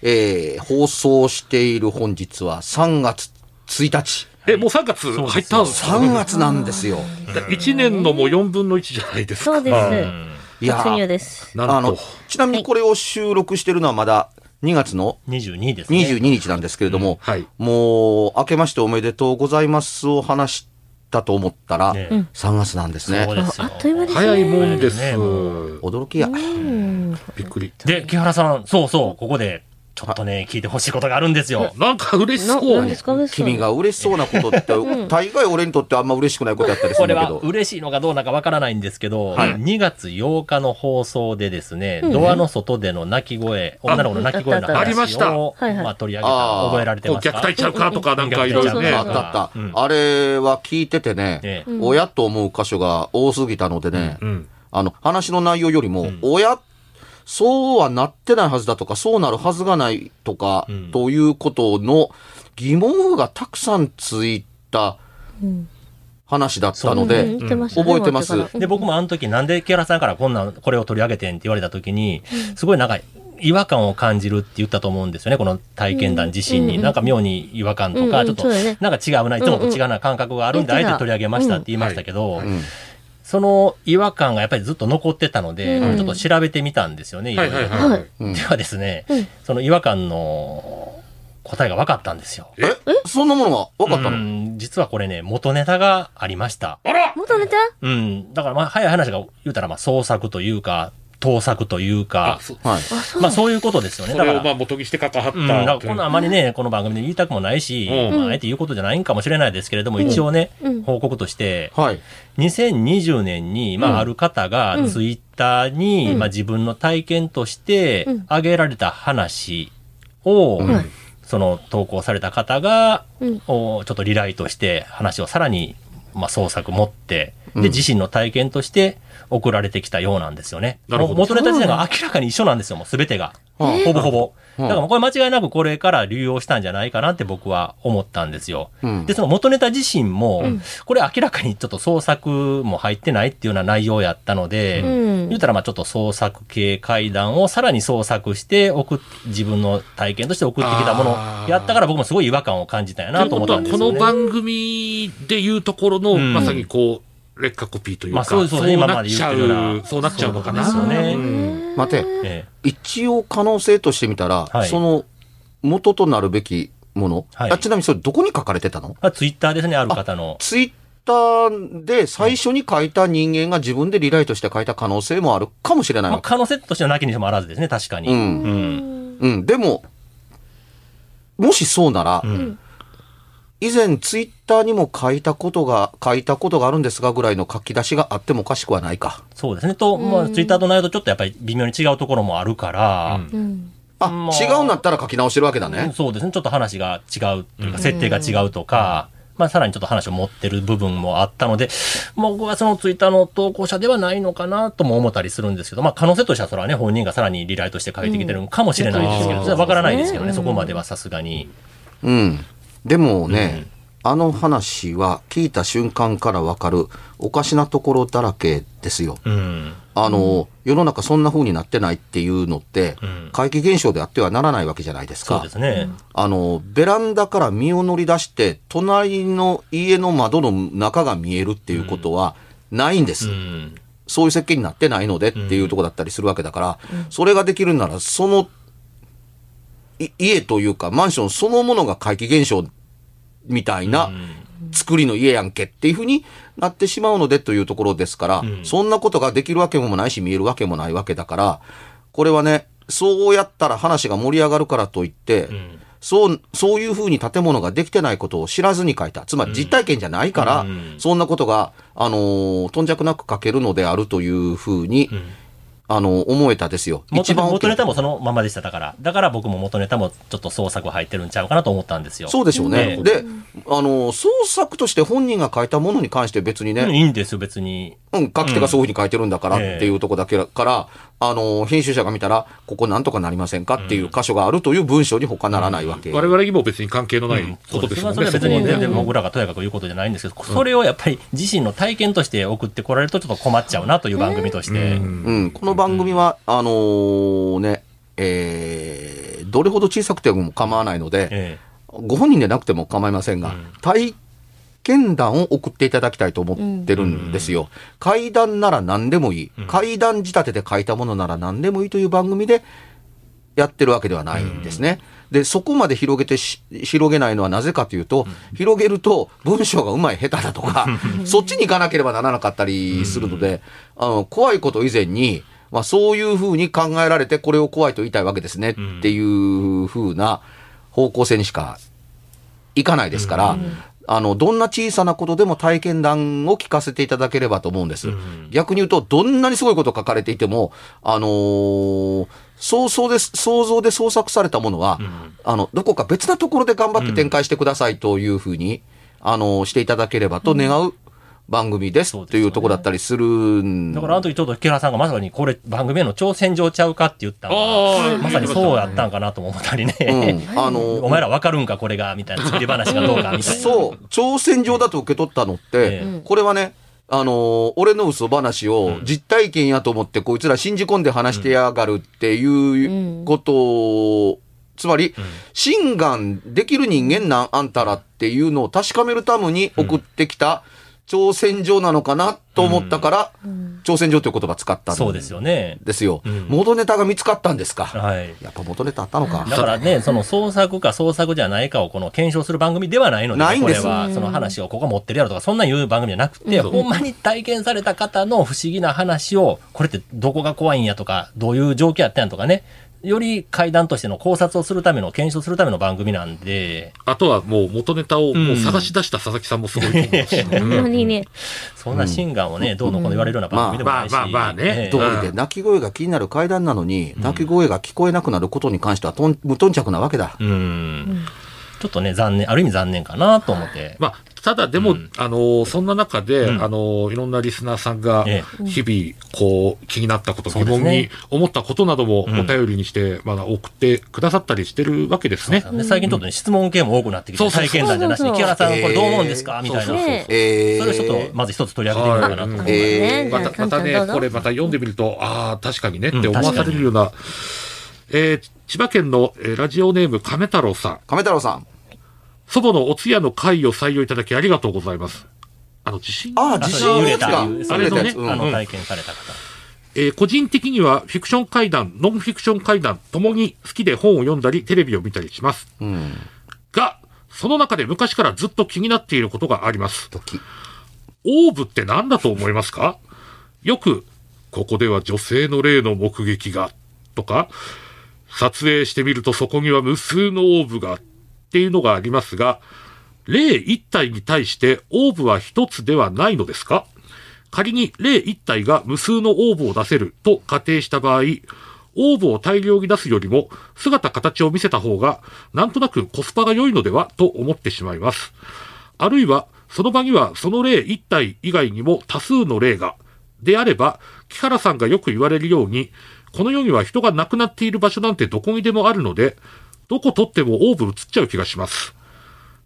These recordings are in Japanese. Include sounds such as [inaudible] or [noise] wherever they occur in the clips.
えー、放送している本日は3月1日え、もう3月入ったんですか？3月なんですよ ?1 年のもう4分の1じゃないですか。そうです。いや突入です。なんとあの。ちなみにこれを収録してるのはまだ2月の22ですね。22日なんですけれども、はい。もう明けましておめでとうございますを話したと思ったら、ね3月なんですねすよあっという間ですね。早いもんです。ね驚きや、びっくり。で、木原さん、そうそう、ここで、ちょっとね、聞いてほしいことがあるんですよ。なんか嬉しな、そう。君が嬉しそうなことって、大概俺にとってあんま嬉しくないことやったりすこれはるんだけど。嬉しいのかどうなのかわからないんですけど、はい。2月8日の放送でですね、ドアの外での泣き声、女の子の泣き声のありました。話を、はいはい。まあ、取り上げた覚えられてますか？虐待ちゃうかとか、なんかいろいろね。あったあった、うん。あれは聞いててね、ええ。親と思う箇所が多すぎたのでね、うん。あの、話の内容よりも、親、そうはなってないはずだとか、そうなるはずがないとか、ん。ということの疑問符がたくさんついた話だったので、うん。覚えてます？で、僕もあの時なんで木原さんからこんなん、これを取り上げてんって言われた時に、すごいなんか、違和感を感じるって言ったと思うんですよね、この体験談自身に。なんか妙に違和感とか、うん。うん。ちょっとなんか違うな、いつもと違うな感覚があるんで、あえて取り上げましたって言いましたけど、うんその違和感がやっぱりずっと残ってたので、うん。ちょっと調べてみたんですよね、いろはいい。ろはいはい。うん。ではですね、うん。その違和感の答えが分かったんですよ。え？そんなものが分かったの、うん。実はこれね、元ネタがありました。あら。元ネタ？うん。だからまあ、早い話が言うたら、まあ、創作というか、盗作というかあ、、そう。はい。まあ、そういうことですよね。そだから、れをまあ元にして関わった。うん、このあまりね、この番組で言いたくもないし、うん。まあ、あえて言うことじゃないんかもしれないですけれども、一応ね、うん。報告として、はい。2020年に、まあ、ある方がうん。ツイッターに、うん。まあ、自分の体験としてうん。挙げられた話を、うん。その投稿された方が、うん。おちょっとリライトして話をさらに、まあ、創作持って、うんで、自身の体験として送られてきたようなんですよね。元ネタ自体が明らかに一緒なんですよ、もうすべてが。はあほぼほぼ。うん。だからこれ間違いなくこれから流用したんじゃないかなって僕は思ったんですよ。うん。で、その元ネタ自身も、ん。これ明らかにちょっと創作も入ってないっていうような内容やったので、うん。言ったらまあちょっと創作系怪談をさらに創作して送っ自分の体験として送ってきたものやったから僕もすごい違和感を感じたんやなと思ったんですというよね。ことはこの番組でいうところの、うん。まさにこう、劣化コピーというか、まあそうですそうなっちゃうそうなっちゃうのかな。そうですよねうん待て、え一応可能性としてみたら、はいその元となるべきもの、はいあちなみにそれどこに書かれてたの？まあ、ツイッターですね、ある方の。ツイッターで最初に書いた人間が自分でリライトして書いた可能性もあるかもしれないまあ。可能性としてはなきにしもあらずですね、確かに。うんうん。うん。でも、もしそうなら、うん以前ツイッターにも書いたことが、書いたことがあるんですがぐらいの書き出しがあってもおかしくはないか。そうですね。と、まあ、ツイッターと内容とちょっとやっぱり微妙に違うところもあるから、うんうん。あ、まあ違うんだったら書き直してるわけだうんね。そうですね。ちょっと話が違うというか、設定が違うとか、まあ、さらにちょっと話を持ってる部分もあったので、僕はそのツイッターの投稿者ではないのかなとも思ったりするんですけど、まあ、可能性としてはそれはね、本人がさらにリライトして書いてきてるのかもしれないですけど、うんからないですけどね、うんそこまではさすがに。うん。でもね、あの話は聞いた瞬間からわかるおかしなところだらけですよ。うん。あの、世の中そんな風になってないっていうのって、ん怪奇現象であってはならないわけじゃないですか。すね。あの、ベランダから身を乗り出して、隣の家の窓の中が見えるっていうことはないんです。うん。そういう設計になってないのでっていうところだったりするわけだから、それができるなら、その、い家というか、マンションそのものが怪奇現象みたいな作りの家やんけっていうふうになってしまうのでというところですから、ん。そんなことができるわけもないし、見えるわけもないわけだから、これはね、そうやったら話が盛り上がるからといって、ん。そう、そういうふうに建物ができてないことを知らずに書いた。つまり実体験じゃないから、うん。そんなことが、あのー、頓着なく書けるのであるというふうに、あの思えたですよ。元元ネタもそのままでしただから。だから僕も元ネタもちょっと創作入ってるんちゃうかなと思ったんですよ。そうでしょうね。ええで、あの、創作として本人が書いたものに関して別にね、うんいいんですよ、別に。うん、書き手がそういうふうに書いてるんだからっええていうとこだけから、あの、編集者が見たら、ここなんとかなりませんかっていう箇所があるという文章に他ならないわけ。我々にも別に関係のないことですもんね。それは別に全然僕らがとやかく言うことじゃないんですけど、それをやっぱり自身の体験として送ってこられるとちょっと困っちゃうなという番組として。うん、この番組は、あのーね、えーどれほど小さくても構わないので、えご本人でなくても構いませんが、体験談を送っていただきたいと思ってるんですよ。階段なら何でもいい。階段仕立てで書いたものなら何でもいいという番組でやってるわけではないんですね。で、そこまで広げてし、広げないのはなぜかというと、広げると文章がうまい下手だとか、[laughs] そっちに行かなければならなかったりするので、あの、怖いこと以前に、まあそういうふうに考えられてこれを怖いと言いたいわけですねっていうふうな方向性にしかいかないですから、あの、どんな小さなことでも体験談を聞かせていただければと思うんです。逆に言うと、どんなにすごいこと書かれていても、あのー想像で、想像で創作されたものは、あの、どこか別なところで頑張って展開してくださいというふうに、あのしていただければと願う番組ですというところだったりするんだからあの時ちょうど木原さんがまさにこれ番組への挑戦状ちゃうかって言ったまさにそうやったんかなとも思ったりね。うん、あのお前らわかるんかこれがみたいな。作り話がどうかみたいな。そう、挑戦状だと受け取ったのって、えこれはね、あのー俺の嘘話を実体験やと思ってこいつら信じ込んで話してやがるっていうことを、つまり、心眼できる人間なんあんたらっていうのを確かめるために送ってきた挑戦状なのかなと思ったから、挑戦状という言葉使ったんそうですよね。ですよ。ん元ネタが見つかったんですか？はい。やっぱ元ネタあったのか。だからね、その創作か創作じゃないかをこの検証する番組ではないので、ないんですこれはその話をここ持ってるやろとか、そんなん言う番組じゃなくて、ほんまに体験された方の不思議な話を、これってどこが怖いんやとか、どういう状況やったんやとかね、より怪談としての考察をするための、検証するための番組なんで、あとはもう元ネタをもう探し出した佐々木さんもすごいと思うし、ほんまにね。そんな心眼をね、どうのこうの言われるような番組でもないし。まあまあまあねええ通りで泣き声が気になる階段なのに、泣き声が聞こえなくなることに関してはとん無頓着なわけだ。うん。ちょっとね、残念、ある意味残念かなと思って。まあ、ただでも、あの、そんな中で、うん。あの、いろんなリスナーさんがえ、日々、こう、気になったこと、疑問に思ったことなどもうん。お便りにして、まだ送ってくださったりしてるわけですね。で最近ちょっとね、質問系も多くなってきて、そうそうそう体験談じゃなしに、木原さん、これどう思うんですか？えー。みたいな。そうそうそう。ねえー。それをちょっと、まず一つ取り上げてみようかなと。えーまた、またね、これまた読んでみると、ああ、確かにねって思わされるような、えー千葉県の、えーラジオネーム亀太郎さん。亀太郎さん。祖母のお通夜の会を採用いただきありがとうございます。あの、地震ああ、あ地震揺れ。たいう、揺れたやつ。あうんの、体験された方。えー個人的にはフィクション怪談、ノンフィクション怪談ともに好きで本を読んだりテレビを見たりします。うん。が、その中で昔からずっと気になっていることがあります。時。オーブって何だと思いますか？よく、ここでは女性の霊の目撃が、とか、撮影してみるとそこには無数のオーブが、っていうのがありますが、霊一体に対してオーブは一つではないのですか？仮に霊一体が無数のオーブを出せると仮定した場合、オーブを大量に出すよりも姿形を見せた方がなんとなくコスパが良いのでは？と思ってしまいます。あるいは、その場にはその霊一体以外にも多数の霊が、であれば、木原さんがよく言われるように、この世には人が亡くなっている場所なんてどこにでもあるので、どこ取ってもオーブ映っちゃう気がします。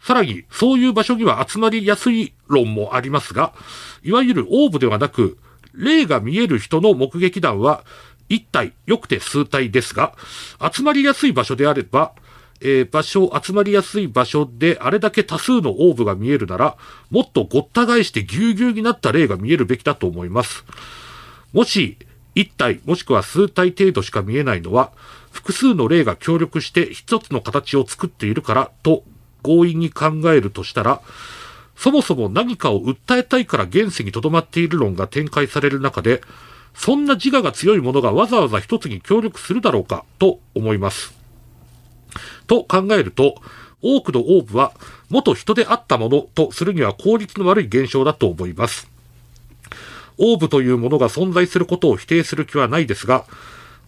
さらに、そういう場所には集まりやすい論もありますが、いわゆるオーブではなく、霊が見える人の目撃談は、一体、よくて数体ですが、集まりやすい場所であれば、えー場所、集まりやすい場所であれだけ多数のオーブが見えるなら、もっとごった返してぎゅうぎゅうになった霊が見えるべきだと思います。もし、一体もしくは数体程度しか見えないのは、複数の霊が協力して一つの形を作っているからと強引に考えるとしたら、そもそも何かを訴えたいから現世に留まっている論が展開される中で、そんな自我が強い者がわざわざ一つに協力するだろうかと思います。と考えると、多くのオーブは元人であったものとするには効率の悪い現象だと思います。オーブというものが存在することを否定する気はないですが、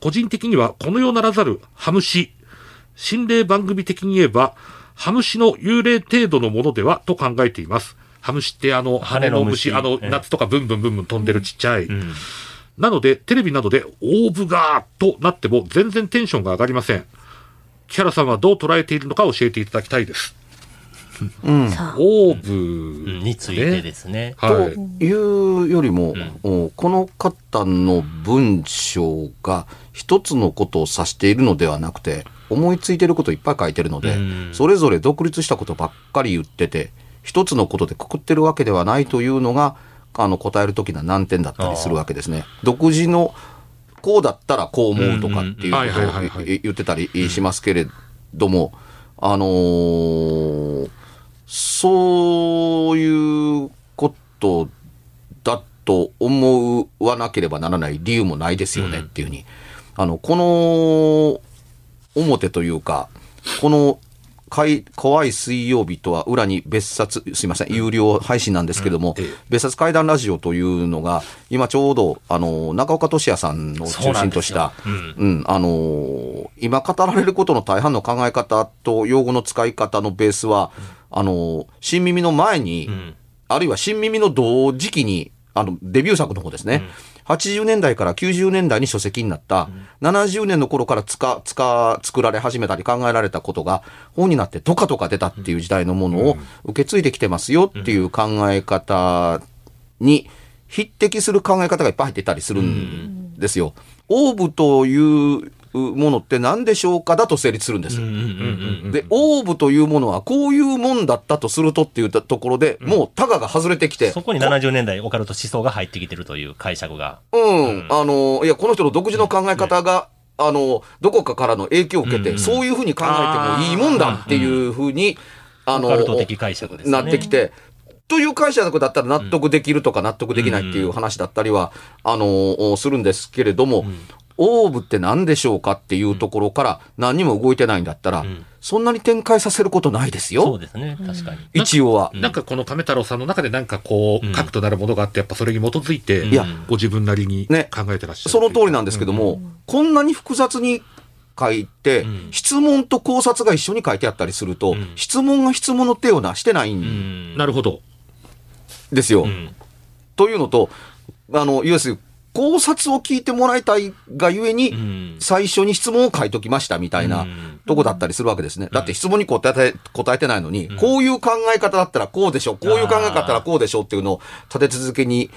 個人的にはこの世ならざるハムシ、心霊番組的に言えば、ハムシの幽霊程度のものではと考えています。ハムシってあの、羽の虫、あの、夏とかブンブンブンブン飛んでるちっちゃい。うんなので、テレビなどでオーブがーとなっても全然テンションが上がりません。木原さんはどう捉えているのか教えていただきたいです。うん。オーうんブ、についてですね。はい。というよりも、おこの方の文章が一つのことを指しているのではなくて思いついてることいっぱい書いてるので、うんそれぞれ独立したことばっかり言ってて一つのことでくくってるわけではないというのがあの答える時の難点だったりするわけですね。独自のこうだったらこう思うとかっていううんうんことを言ってたりしますけれども、あのーそういうことだと思わなければならない理由もないですよねっていうふうに、あのこの表というかこのかい怖い水曜日とは裏に別冊すいません有料配信なんですけれども、うん。ええ。別冊怪談ラジオというのが今ちょうどあの中岡俊也さんの中心としたそうなんうん、あのー今語られることの大半の考え方と用語の使い方のベースは、あのー新耳の前に、うん。あるいは新耳の同時期に、あの、デビュー作の方ですね。80年代から90年代に書籍になった、70年の頃からつか、つか、作られ始めたり考えられたことが本になってドカドカ出たっていう時代のものを受け継いできてますよっていう考え方に匹敵する考え方がいっぱい入ってたりするんですよ。オーブというものって何でしょうかだと成立するんです。で、オーブというものはこういうもんだったとするとっていうところで、もうタガが外れてきて、そこに70年代オカルト思想が入ってきてるという解釈が。うん、あの、いや、この人の独自の考え方が、あの、どこかからの影響を受けて、うんそういうふうに考えてもいいもんだっていうふうに、あの、オカルト的解釈ですね。なってきて、という解釈だったら納得できるとか納得できないっていう話だったりは、あの、するんですけれども、オーブって何でしょうかっていうところから何にも動いてないんだったら、んそんなに展開させることないですそうよ。ですね。確かに。一応は。なんかこの亀太郎さんの中でなんかこう、うん核となるものがあって、やっぱそれに基づいて、いやご自分なりにね考えてらっしゃる。その通りなんですけども、こんなに複雑に書いて、うん質問と考察が一緒に書いてあったりすると、うん質問が質問の手をなしてないうんんなるほど。ですよ。うんというのと、あの、要するに考察を聞いてもらいたいがゆえに、うん。最初に質問を書いときましたみたいなうんとこだったりするわけですね。だって質問に答えて、答えてないのに、こういう考え方だったらこうでしょ、こういう考え方だったらこうでしょっていうのを立て続けに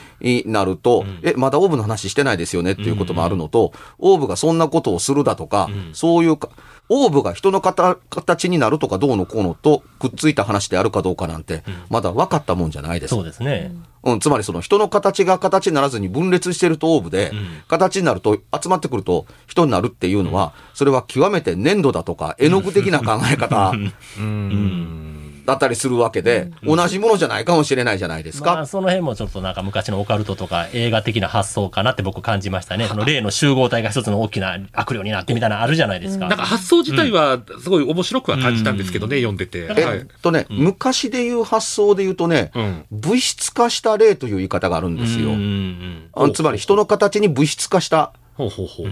なると、え、まだオーブの話してないですよねっていうこともあるのと、オーブがそんなことをするだとか、そういうか、オーブが人の形形になるとかどうのこうのとくっついた話であるかどうかなんて、まだ分かったもんじゃないです。そうですね。うん、つまりその人の形が形にならずに分裂してるとオーブで、ん。形になると集まってくると人になるっていうのは、それは極めて粘土だとか絵の具的な考え方 [laughs] だったりするわけで、同じものじゃないかもしれないじゃないですか。まあ、その辺もちょっとなんか昔のオカルトとか映画的な発想かなって僕感じましたね。その例の集合体が一つの大きな悪霊になってみたいなのあるじゃないですか。なんか発想自体はすごい面白くは感じたんですけどね、読んでて。はいえっとね、昔で言う発想で言うとね、うん物質化した例という言い方があるんですよ。つまり人の形に物質化したほうほうほう。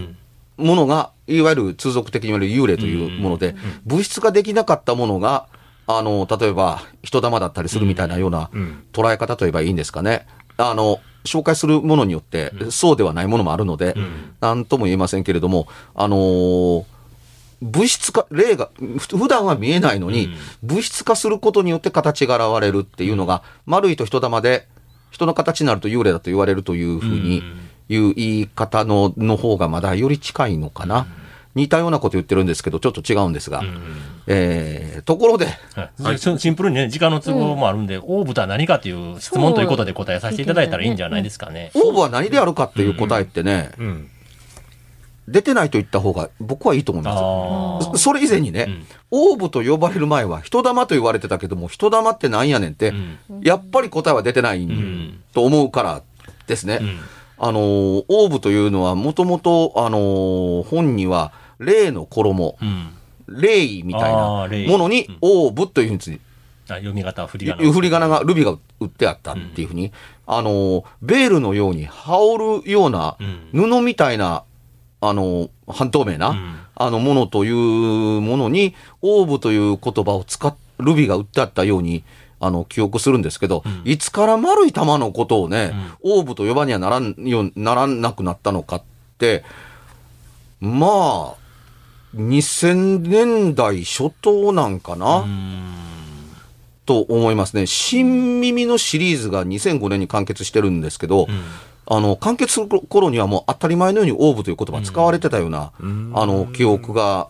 ものが、いわゆる通俗的に言われる幽霊というもので、物質化できなかったものが、あの、例えば人玉だったりするみたいなようなうん。捉え方といえばいいんですかね。あの、紹介するものによって、そうではないものもあるので、なんとも言えませんけれども、あのー物質化、例が、ふ普段は見えないのに、物質化することによって形が現れるっていうのが、丸いと人玉で、人の形になると幽霊だと言われるというふうに、いう言い方の、の方がまだより近いのかな。似たようなこと言ってるんですけど、ちょっと違うんですが。えー、ところで、はいシシンプルにね、時間の都合もあるんで、オーブとは何かという質問ということで答えさせていただいたらいいんじゃないですかね。オーブは何であるかっていう答えってね、うん。出てないと言った方が僕はいいと思います。それ以前にね、オーブと呼ばれる前は人玉と言われてたけども、人玉ってなんやねんって、やっぱり答えは出てないんと思うからですね。んあのー、オーブというのはもともと、あのー本には、霊の衣、うん。霊異みたいあなものに、オーブというふうに読み方、振り仮名。振り仮名が、ルビが売ってあったっていうふうに、あのー、ベールのように羽織るような、布みたいな、あのー、半透明な、ん。あの、ものというものに、オーブという言葉を使っ、ルビが売ってあったように、あの、記憶するんですけど、いつから丸い玉のことをね、オーブと呼ばにはならんよう、ならなくなったのかって、まあ、2000年代初頭なんかな、と思いますね。新耳のシリーズが2005年に完結してるんですけど、あの、完結する頃にはもう当たり前のようにオーブという言葉使われてたような、あの、記憶が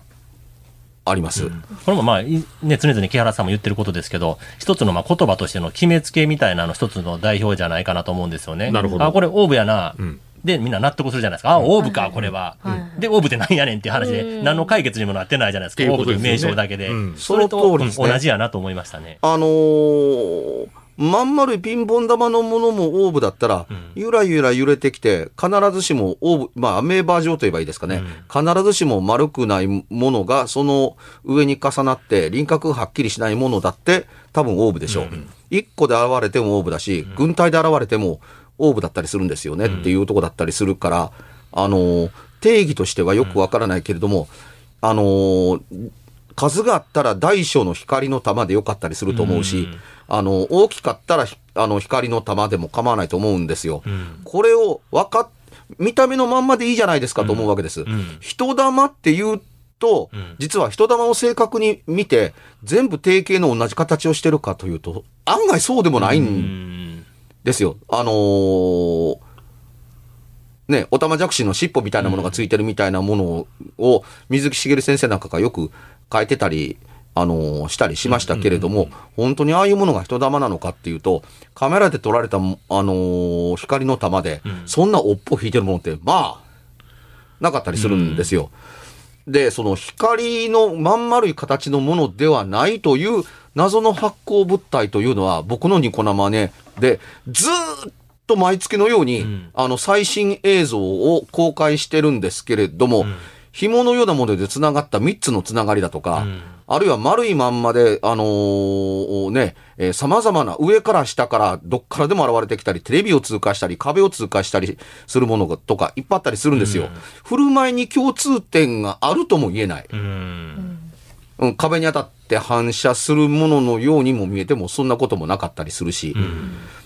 あります。これもまあ、いね、常々木原さんも言ってることですけど、一つのまあ言葉としての決めつけみたいなの一つの代表じゃないかなと思うんですよね。なるほどあ、これオーブやな。んで、みんな納得するじゃないですか。あ、オーブか、これは。で、オーブって何やねんっていう話で、何の解決にもなってないじゃないですか。オーブという名称だけで。うんそれと、同じやなと思いましたね。あのーまん丸いピンポン玉のものもオーブだったら、ゆらゆら揺れてきて、必ずしもオーブ、まあ、アメーバー状と言えばいいですかね。必ずしも丸くないものが、その上に重なって、輪郭がはっきりしないものだって、多分オーブでしょう。一、個で現れてもオーブだし、軍隊で現れてもオーブだったりするんですよね、っていうとこだったりするから、あのー定義としてはよくわからないけれども、あのー数があったら大小の光の玉でよかったりすると思うし、あの、大きかったらひあの光の玉でも構わないと思うんですよ。これを分かっ、見た目のまんまでいいじゃないですかと思うわけです。人玉って言うと、実は人玉を正確に見て、全部定型の同じ形をしてるかというと、案外そうでもないんですよ。あのーね、オタマジャクシの尻尾みたいなものがついてるみたいなものを、水木しげる先生なんかがよく書いてたり、あのーしたりしましたけれども、本当にああいうものが人玉なのかっていうと、カメラで撮られた、あのー光の玉で、そんな尾っぽ引いてるものって、まあ、なかったりするんですよ。で、その光のまん丸い形のものではないという謎の発光物体というのは僕のニコ生ね。でずーっと毎月のように、あの最新映像を公開してるんですけれども、紐のようなもので繋がった3つの繋がりだとか、あるいは丸いまんまで、あのーね、えー様々な上から下からどっからでも現れてきたり、テレビを通過したり、壁を通過したりするものがとかいっぱいあったりするんですよ。振る舞いに共通点があるとも言えない。うん。うん、壁に当たって反射するもののようにも見えても、そんなこともなかったりするし、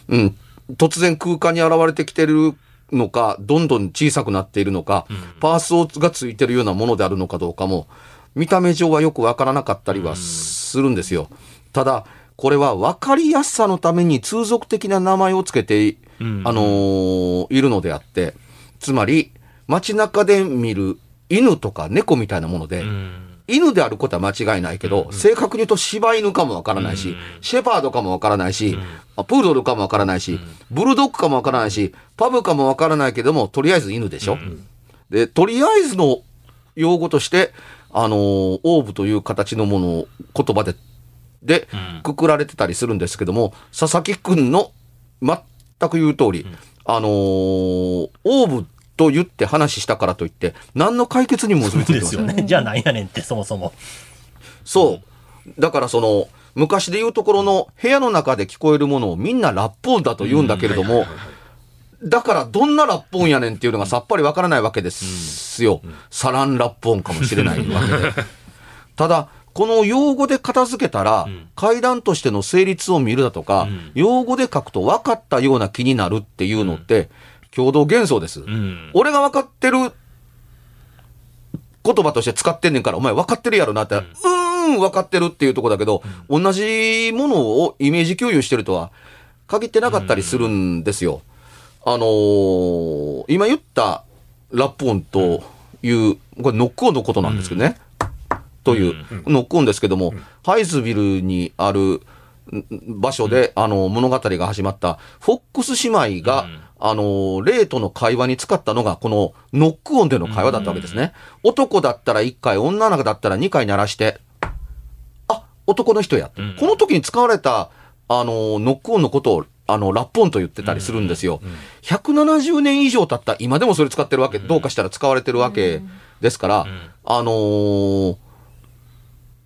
うん、突然空間に現れてきてるのか、どんどん小さくなっているのか、パースがついてるようなものであるのかどうかも、見た目上はよくわからなかったりはするんですよ。ただ、これは分かりやすさのために通俗的な名前をつけて、あのーいるのであって、つまり、街中で見る犬とか猫みたいなもので、犬であることは間違いないけど、正確に言うと柴犬かもわからないし、シェパードかもわからないし、あプードルかもわからないし、ブルドッグかもわからないし、パブかもわからないけども、とりあえず犬でしょ？で、とりあえずの用語として、あのーオーブという形のものを言葉で、で、くくられてたりするんですけども、佐々木くんの全く言う通り、あのーオーブと言って話したからといって、何の解決にも結びついてでますよね。じゃあ何やねんって、そもそも。そう。だからその、昔で言うところの部屋の中で聞こえるものをみんなラップ音だと言うんだけれども、だからどんなラップ音やねんっていうのがさっぱりわからないわけですよ。サランラップ音かもしれないわけで。[laughs] ただ、この用語で片付けたら、階段としての成立を見るだとか、用語で書くと分かったような気になるっていうのって、共同幻想です。うん。俺が分かってる言葉として使ってんねんから、お前分かってるやろなって、うーん、分かってるっていうとこだけど、同じものをイメージ共有してるとは限ってなかったりするんですよ。あのー今言ったラップ音という、これノック音のことなんですけどね。という、ノック音ですけども、ハイズビルにあるん場所で、あの、物語が始まった、フォックス姉妹が、あの、レイとの会話に使ったのが、このノック音での会話だったわけですね。男だったら1回、女の子だったら2回鳴らして、あ、男の人や。この時に使われた、あの、ノック音のことを、あの、ラップ音と言ってたりするんですよ。170年以上経った今でもそれ使ってるわけ、どうかしたら使われてるわけですから、あのー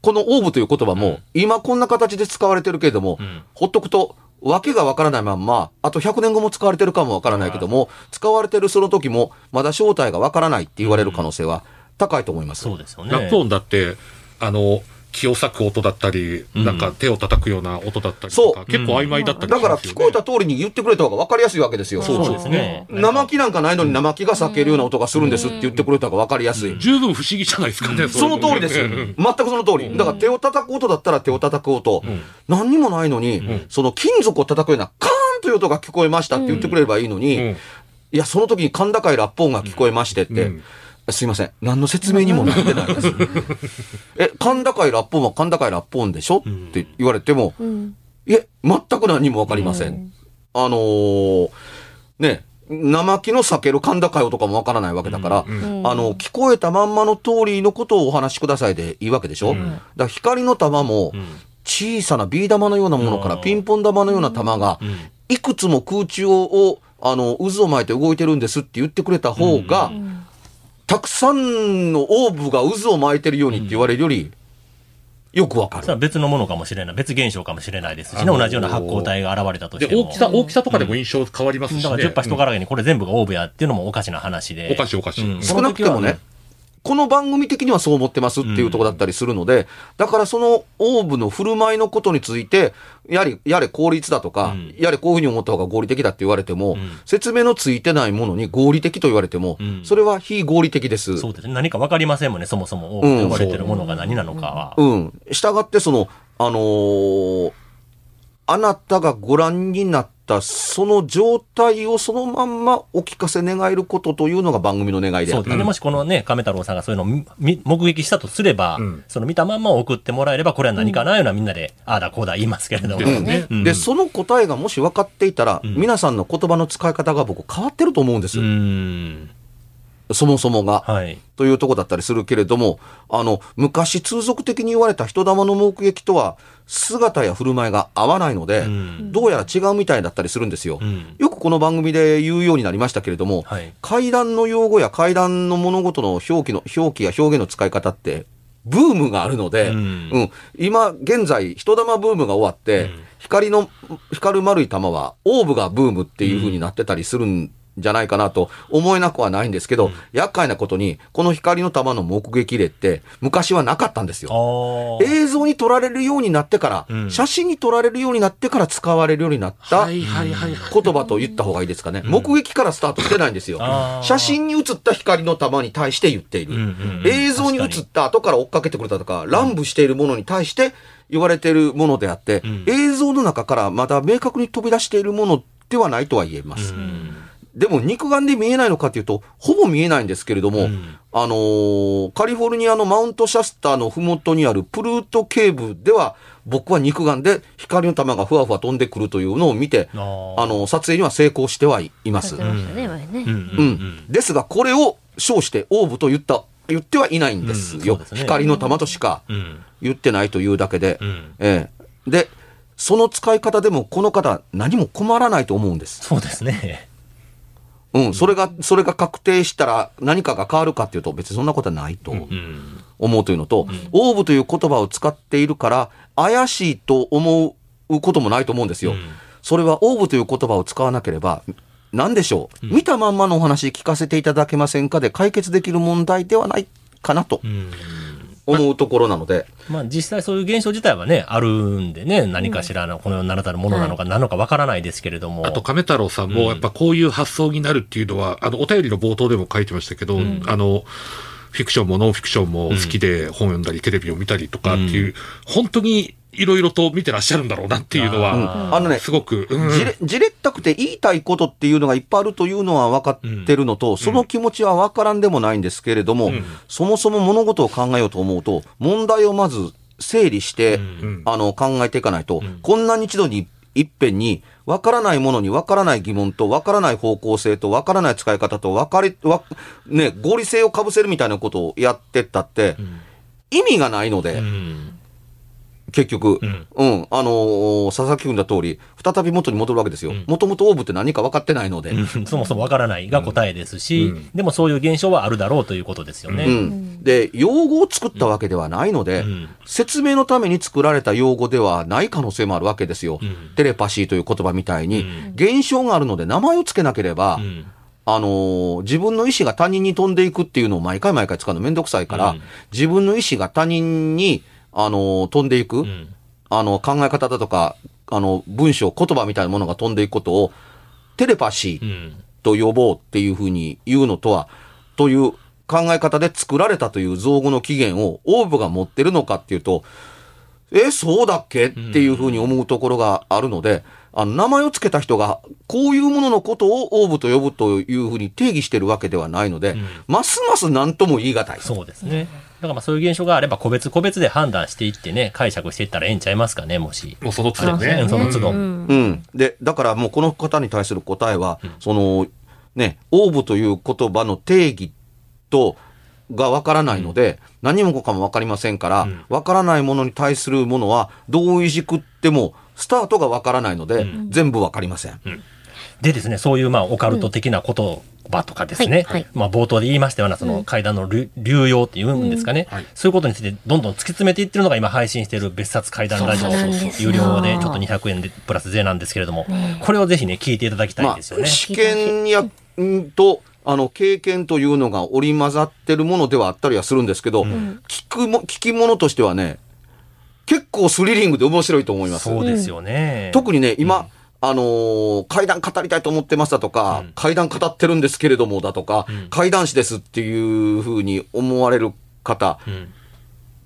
このオーブという言葉も、今こんな形で使われてるけれども、ほっとくと、わけがわからないまんま、あと100年後も使われてるかもわからないけども、使われてるその時も、まだ正体がわからないって言われる可能性は高いと思います。そうですよね。ラップ音だって、あの、気を裂く音だったり、なんか手を叩くような音だったりとか、そう結構曖昧だったりしだから聞こえた通りに言ってくれた方が分かりやすいわけですよ。そうですね。生木なんかないのに生木が裂けるような音がするんですって言ってくれた方が分かりやすい。十分不思議じゃないですかね。その通りですよ。全くその通り。だから手を叩く音だったら手を叩く音。何にもないのに、その金属を叩くようなカーンという音が聞こえましたって言ってくれればいいのに、うんいや、その時に甲高いラップ音が聞こえましてって、うんすいません。何の説明にもなってないです。[laughs] え、甲高いラップ音は甲高いラップ音でしょ？って言われても、いえ、全く何もわかりません。あのーね、生木の避ける甲高い音かもわからないわけだから、あの、聞こえたまんまの通りのことをお話しくださいでいいわけでしょ、だから光の玉も、小さなビー玉のようなものからうん。ピンポン玉のような玉が、いくつも空中を、あの、渦を巻いて動いてるんですって言ってくれた方が、たくさんのオーブが渦を巻いてるようにって言われるより、よくわかるそれ。は別のものかもしれない。別現象かもしれないですしね。あのー同じような発光体が現れたとしで、ても。大きさ、大きさとかでも印象変わりますしね。だから10羽人からげにこれ全部がオーブやっていうのもおかしな話で。おかしいおかしいうん少なくてもね、この番組的にはそう思ってますっていうところだったりするので、だからそのオーブの振る舞いのことについて、やれ、やれ効率だとか、うんやれこういうふうに思った方が合理的だって言われても、ん説明のついてないものに合理的と言われても、んそれは非合理的です。そうですね。何かわかりませんもんね、そもそもオーブと呼ばれてるものが何なのかは。うん。したがって、その、あのーあなたがご覧になったその状態をそのまんまお聞かせ願えることというのが番組の願いであるそうですね。もしこのね、亀太郎さんがそういうのを目撃したとすれば、んその見たまんま送ってもらえれば、これは何かなようなみんなで、ああだこうだ言いますけれども。ですねうんで、その答えがもし分かっていたら、皆さんの言葉の使い方が僕変わってると思うんです。うん。そもそもが。はい。というとこだったりするけれども、あの、昔通俗的に言われた人玉の目撃とは、姿や振る舞いが合わないので、んどうやら違うみたいだったりするんですよ。んよくこの番組で言うようになりましたけれども、はい階段の用語や階段の物事の表記の、表記や表現の使い方って、ブームがあるので、ううんん、今現在、人玉ブームが終わって、光の、光る丸い玉は、オーブがブームっていう風になってたりするんじゃないかなと思えなくはないんですけど、厄介なことに、この光の玉の目撃例って、昔はなかったんですよ。映像に撮られるようになってから、うん写真に撮られるようになってから使われるようになった。言葉と言った方がいいですかね。目撃からスタートしてないんですよ写真に写った光の玉に対して言っている。うんうんうん映像に映った後から追っかけてくれたとか、乱舞しているものに対して言われているものであって、ん映像の中からまだ明確に飛び出しているものではないとは言えます。でも肉眼で見えないのかというと、ほぼ見えないんですけれども、んあのーカリフォルニアのマウントシャスターのふもとにあるプルートケーブでは、僕は肉眼で光の玉がふわふわ飛んでくるというのを見て、あの、撮影には成功してはいます。されてましたね、前ね。うん。ですが、これを称してオーブと言った、言ってはいないんですよ。うんすね光の玉としかうん。言ってないというだけで。うんええで、その使い方でもこの方何も困らないと思うんです。そうですね。うん。それが、それが確定したら何かが変わるかっていうと別にそんなことはないとうん。思うというのと、オーブという言葉を使っているから怪しいと思うこともないと思うんですよ。うんそれはオーブという言葉を使わなければ、何でしょう、見たまんまのお話聞かせていただけませんか？で解決できる問題ではないかなとうん。思うところなので、まあ実際そういう現象自体はね、あるんでね、何かしらのこの世の名だたるものなのか何のかわからないですけれども。あと、亀太郎さんも、やっぱこういう発想になるっていうのは、あの、お便りの冒頭でも書いてましたけど、あの、フィクションもノンフィクションも好きで本読んだりテレビを見たりとかっていう、本当にいろいろと見てらっしゃるんだろうなっていうのは、あのね、すごく、うん。じれ、じれったくて言いたいことっていうのがいっぱいあるというのは分かってるのと、その気持ちは分からんでもないんですけれども、ん。そもそも物事を考えようと思うと、問題をまず整理して、ん。あの、考えていかないと、こんなに一度にいっぺんに、分からないものに分からない疑問と、分からない方向性と、分からない使い方と、分かり、わね、合理性をかぶせるみたいなことをやってったって、意味がないので、うん結局、ううん。ん、あのー佐々木君だ通り、再び元に戻るわけですよ。もともとオーブって何か分かってないので。うん。[laughs] そもそもわからないが答えですし、うん。でもそういう現象はあるだろうということですよね。うん。で、用語を作ったわけではないので、うん。説明のために作られた用語ではない可能性もあるわけですよ。ん。テレパシーという言葉みたいに、うん。現象があるので名前をつけなければ、うん。あのー自分の意思が他人に飛んでいくっていうのを毎回毎回使うのめんどくさいから、うん。自分の意思が他人に、あのー飛んでいく、うん。あの、考え方だとか、あの、文章、言葉みたいなものが飛んでいくことを、テレパシーうん。と呼ぼうっていうふうに言うのとは、という考え方で作られたという造語の起源をオーブが持ってるのかっていうと、え、そうだっけ？っていうふうに思うところがあるので、あの、名前を付けた人が、こういうもののことをオーブと呼ぶというふうに定義してるわけではないので、ますます何とも言い難い。そうですね。だからまあそういう現象があれば個別個別で判断していってね、解釈していったらええんちゃいますかね、もし。もうその都度ねうん。その都度。うんうん。で、だからもうこの方に対する答えは、その、ね、オーブという言葉の定義と、がわからないので、何もかもわかりませんから、わ、からないものに対するものは、どういじくっても、スタートがわからないので、全部わかりません。でですね、そういうまあオカルト的な言葉とかですね、はい。はい。まあ冒頭で言いましたようなその階段の流流用っていうんですかね、はい。そういうことについてどんどん突き詰めていってるのが今配信している別冊階段ラジオ有料でちょっと200円でプラス税なんですけれども、これをぜひね、聞いていただきたいんですよね。試験や、んと、あの、経験というのが織り交ざってるものではあったりはするんですけど、聞くも、聞き物としてはね、結構スリリングで面白いと思います。そうですよね。特にね、今、あのー階段語りたいと思ってますだとか、うん。階段語ってるんですけれどもだとか、ん。階段師ですっていうふうに思われる方、うん。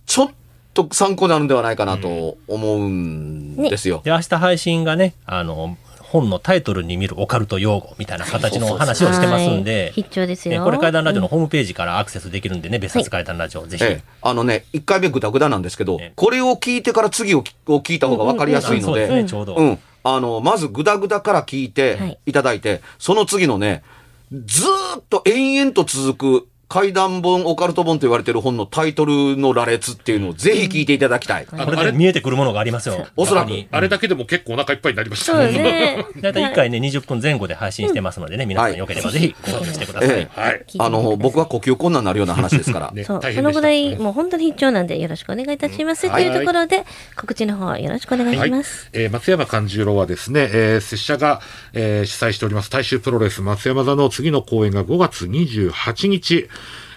ちょっと参考になるんではないかなと思うんですよ。で、明日配信がね、あの、本のタイトルに見るオカルト用語みたいな形の話をしてますんではい、必聴ですよ。えこれ階段ラジオのホームページからアクセスできるんでね、別冊階段ラジオ、ぜひ。ええ、あのね、一回目グダグダなんですけどええ、これを聞いてから次をきを聞いた方が分かりやすいので、ちょうど。うん。あの、まずグダグダから聞いはい。ていただいて、その次のね、ずーっと延々と続く怪談本、オカルト本と言われてる本のタイトルの羅列っていうのをぜひ聞いていただきたい。ああれこれ？で見えてくるものがありますよ。おそらくあれだけでも結構お腹いっぱいになりましたそうですね。[laughs] だいたい1回ね、20分前後で配信してますのでね、皆さんよければぜひご購入してください。ええはい。あの、僕は呼吸困難になるような話ですから。ねそう、大変でしたそのぐらい、もう本当に必聴なんでよろしくお願いいたします。うんというところで、告知の方よろしくお願いします。えー松山勘十郎はですね、えー拙者が、えー主催しております大衆プロレス松山座の次の公演が5月28日、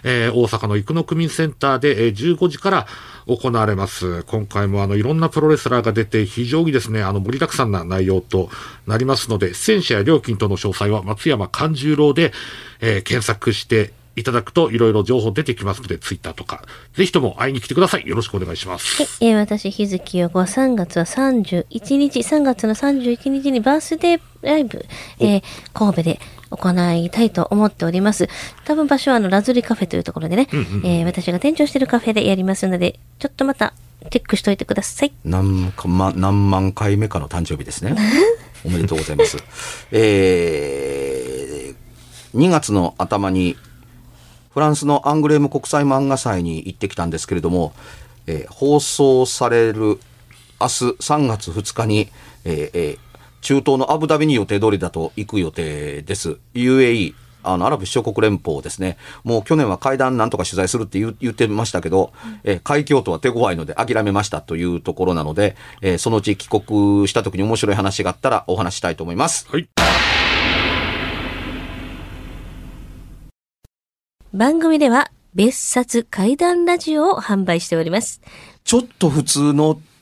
えー大阪の生野区民センターで、えー15時から行われます。今回もあのいろんなプロレスラーが出て非常にですね、あの盛りだくさんな内容となりますので、出演者や料金との詳細は松山勘十郎で、えー検索していただくといろいろ情報出てきますので、ツイッターとか、ぜひとも会いに来てください。よろしくお願いします。はい、えー私、日月陽子は3月は31日、3月の31日にバースデーライブ、えー神戸で行いたいと思っております。多分場所はあのラズリカフェというところでね、えー私が店長してるカフェでやりますので、ちょっとまたチェックしといてください。何か、ま、何万回目かの誕生日ですね。[laughs] おめでとうございます。えー、2月の頭に、フランスのアングレーム国際漫画祭に行ってきたんですけれども、えー放送される明日3月2日に、えーえー中東のアブダビに予定通りだと行く予定です？UAE、あの、アラブ首長国連邦ですね。もう去年は会談なんとか取材するって言う言ってましたけど、えー海峡とは手強いので諦めましたというところなので、えーそのうち帰国した時に面白い話があったらお話ししたいと思います。はい。番組では別冊怪談ラジオを販売しております。ちょっと普通の